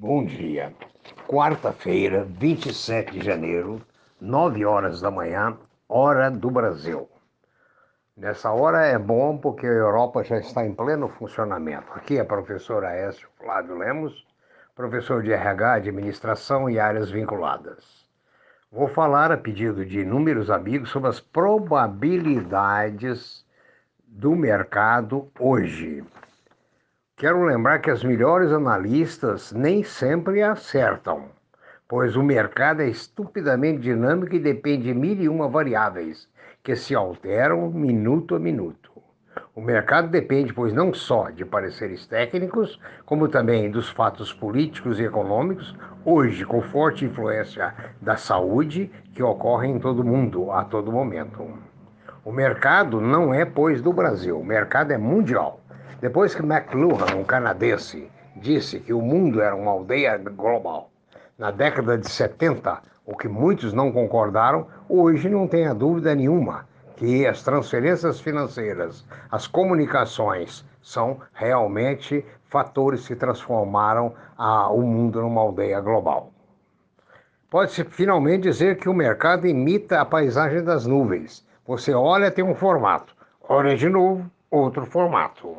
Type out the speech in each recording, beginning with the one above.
Bom dia. Quarta-feira, 27 de janeiro, 9 horas da manhã, hora do Brasil. Nessa hora é bom porque a Europa já está em pleno funcionamento. Aqui é a professora Aécio Flávio Lemos, professor de RH, Administração e áreas vinculadas. Vou falar a pedido de inúmeros amigos sobre as probabilidades do mercado hoje. Quero lembrar que as melhores analistas nem sempre acertam, pois o mercado é estupidamente dinâmico e depende de mil e uma variáveis que se alteram minuto a minuto. O mercado depende, pois, não só de pareceres técnicos, como também dos fatos políticos e econômicos, hoje com forte influência da saúde, que ocorre em todo mundo, a todo momento. O mercado não é, pois, do Brasil, o mercado é mundial. Depois que McLuhan, um canadense, disse que o mundo era uma aldeia global, na década de 70, o que muitos não concordaram, hoje não tenha dúvida nenhuma que as transferências financeiras, as comunicações, são realmente fatores que transformaram a, o mundo numa aldeia global. Pode-se finalmente dizer que o mercado imita a paisagem das nuvens. Você olha, tem um formato, olha de novo, outro formato.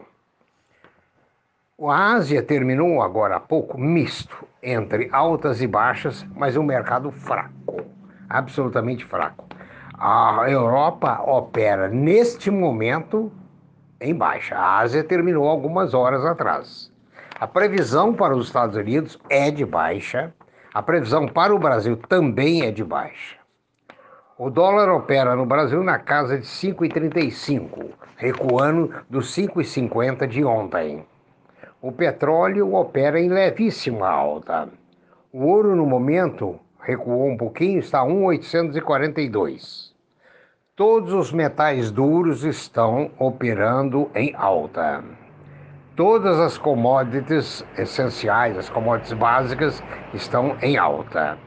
A Ásia terminou agora há pouco misto entre altas e baixas, mas um mercado fraco, absolutamente fraco. A Europa opera neste momento em baixa. A Ásia terminou algumas horas atrás. A previsão para os Estados Unidos é de baixa, a previsão para o Brasil também é de baixa. O dólar opera no Brasil na casa de 5,35, recuando dos 5,50 de ontem. O petróleo opera em levíssima alta. O ouro, no momento, recuou um pouquinho, está a 1,842. Todos os metais duros estão operando em alta. Todas as commodities essenciais, as commodities básicas, estão em alta.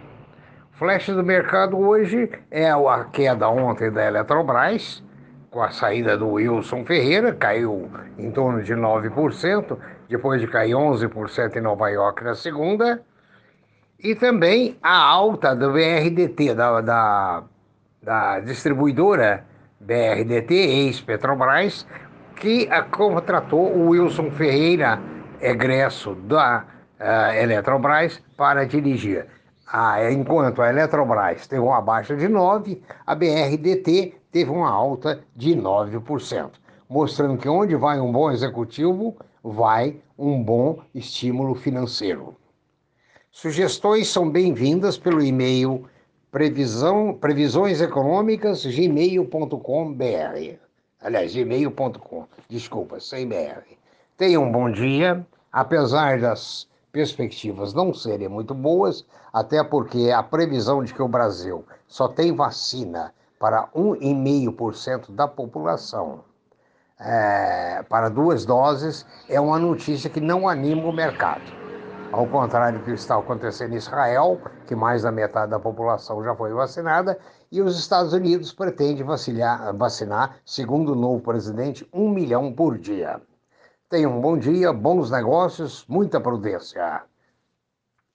Flecha do mercado hoje é a queda ontem da Eletrobras, com a saída do Wilson Ferreira, caiu em torno de 9%, depois de cair 11% em Nova York na segunda, e também a alta do BRDT, da, da, da distribuidora BRDT, ex-Petrobras, que contratou o Wilson Ferreira, egresso da uh, Eletrobras, para dirigir. Ah, enquanto a Eletrobras teve uma baixa de 9%, a BRDT teve uma alta de 9%, mostrando que onde vai um bom executivo, vai um bom estímulo financeiro. Sugestões são bem-vindas pelo e-mail previsão, previsioneseconômicas.gmail.com.br. Aliás, gmail.com, desculpa, sem BR. Tenha um bom dia, apesar das perspectivas não serem muito boas, até porque a previsão de que o Brasil só tem vacina para 1,5% da população é, para duas doses é uma notícia que não anima o mercado. Ao contrário do que está acontecendo em Israel, que mais da metade da população já foi vacinada, e os Estados Unidos pretendem vacinar, vacinar segundo o novo presidente, um milhão por dia. Tenham um bom dia, bons negócios, muita prudência.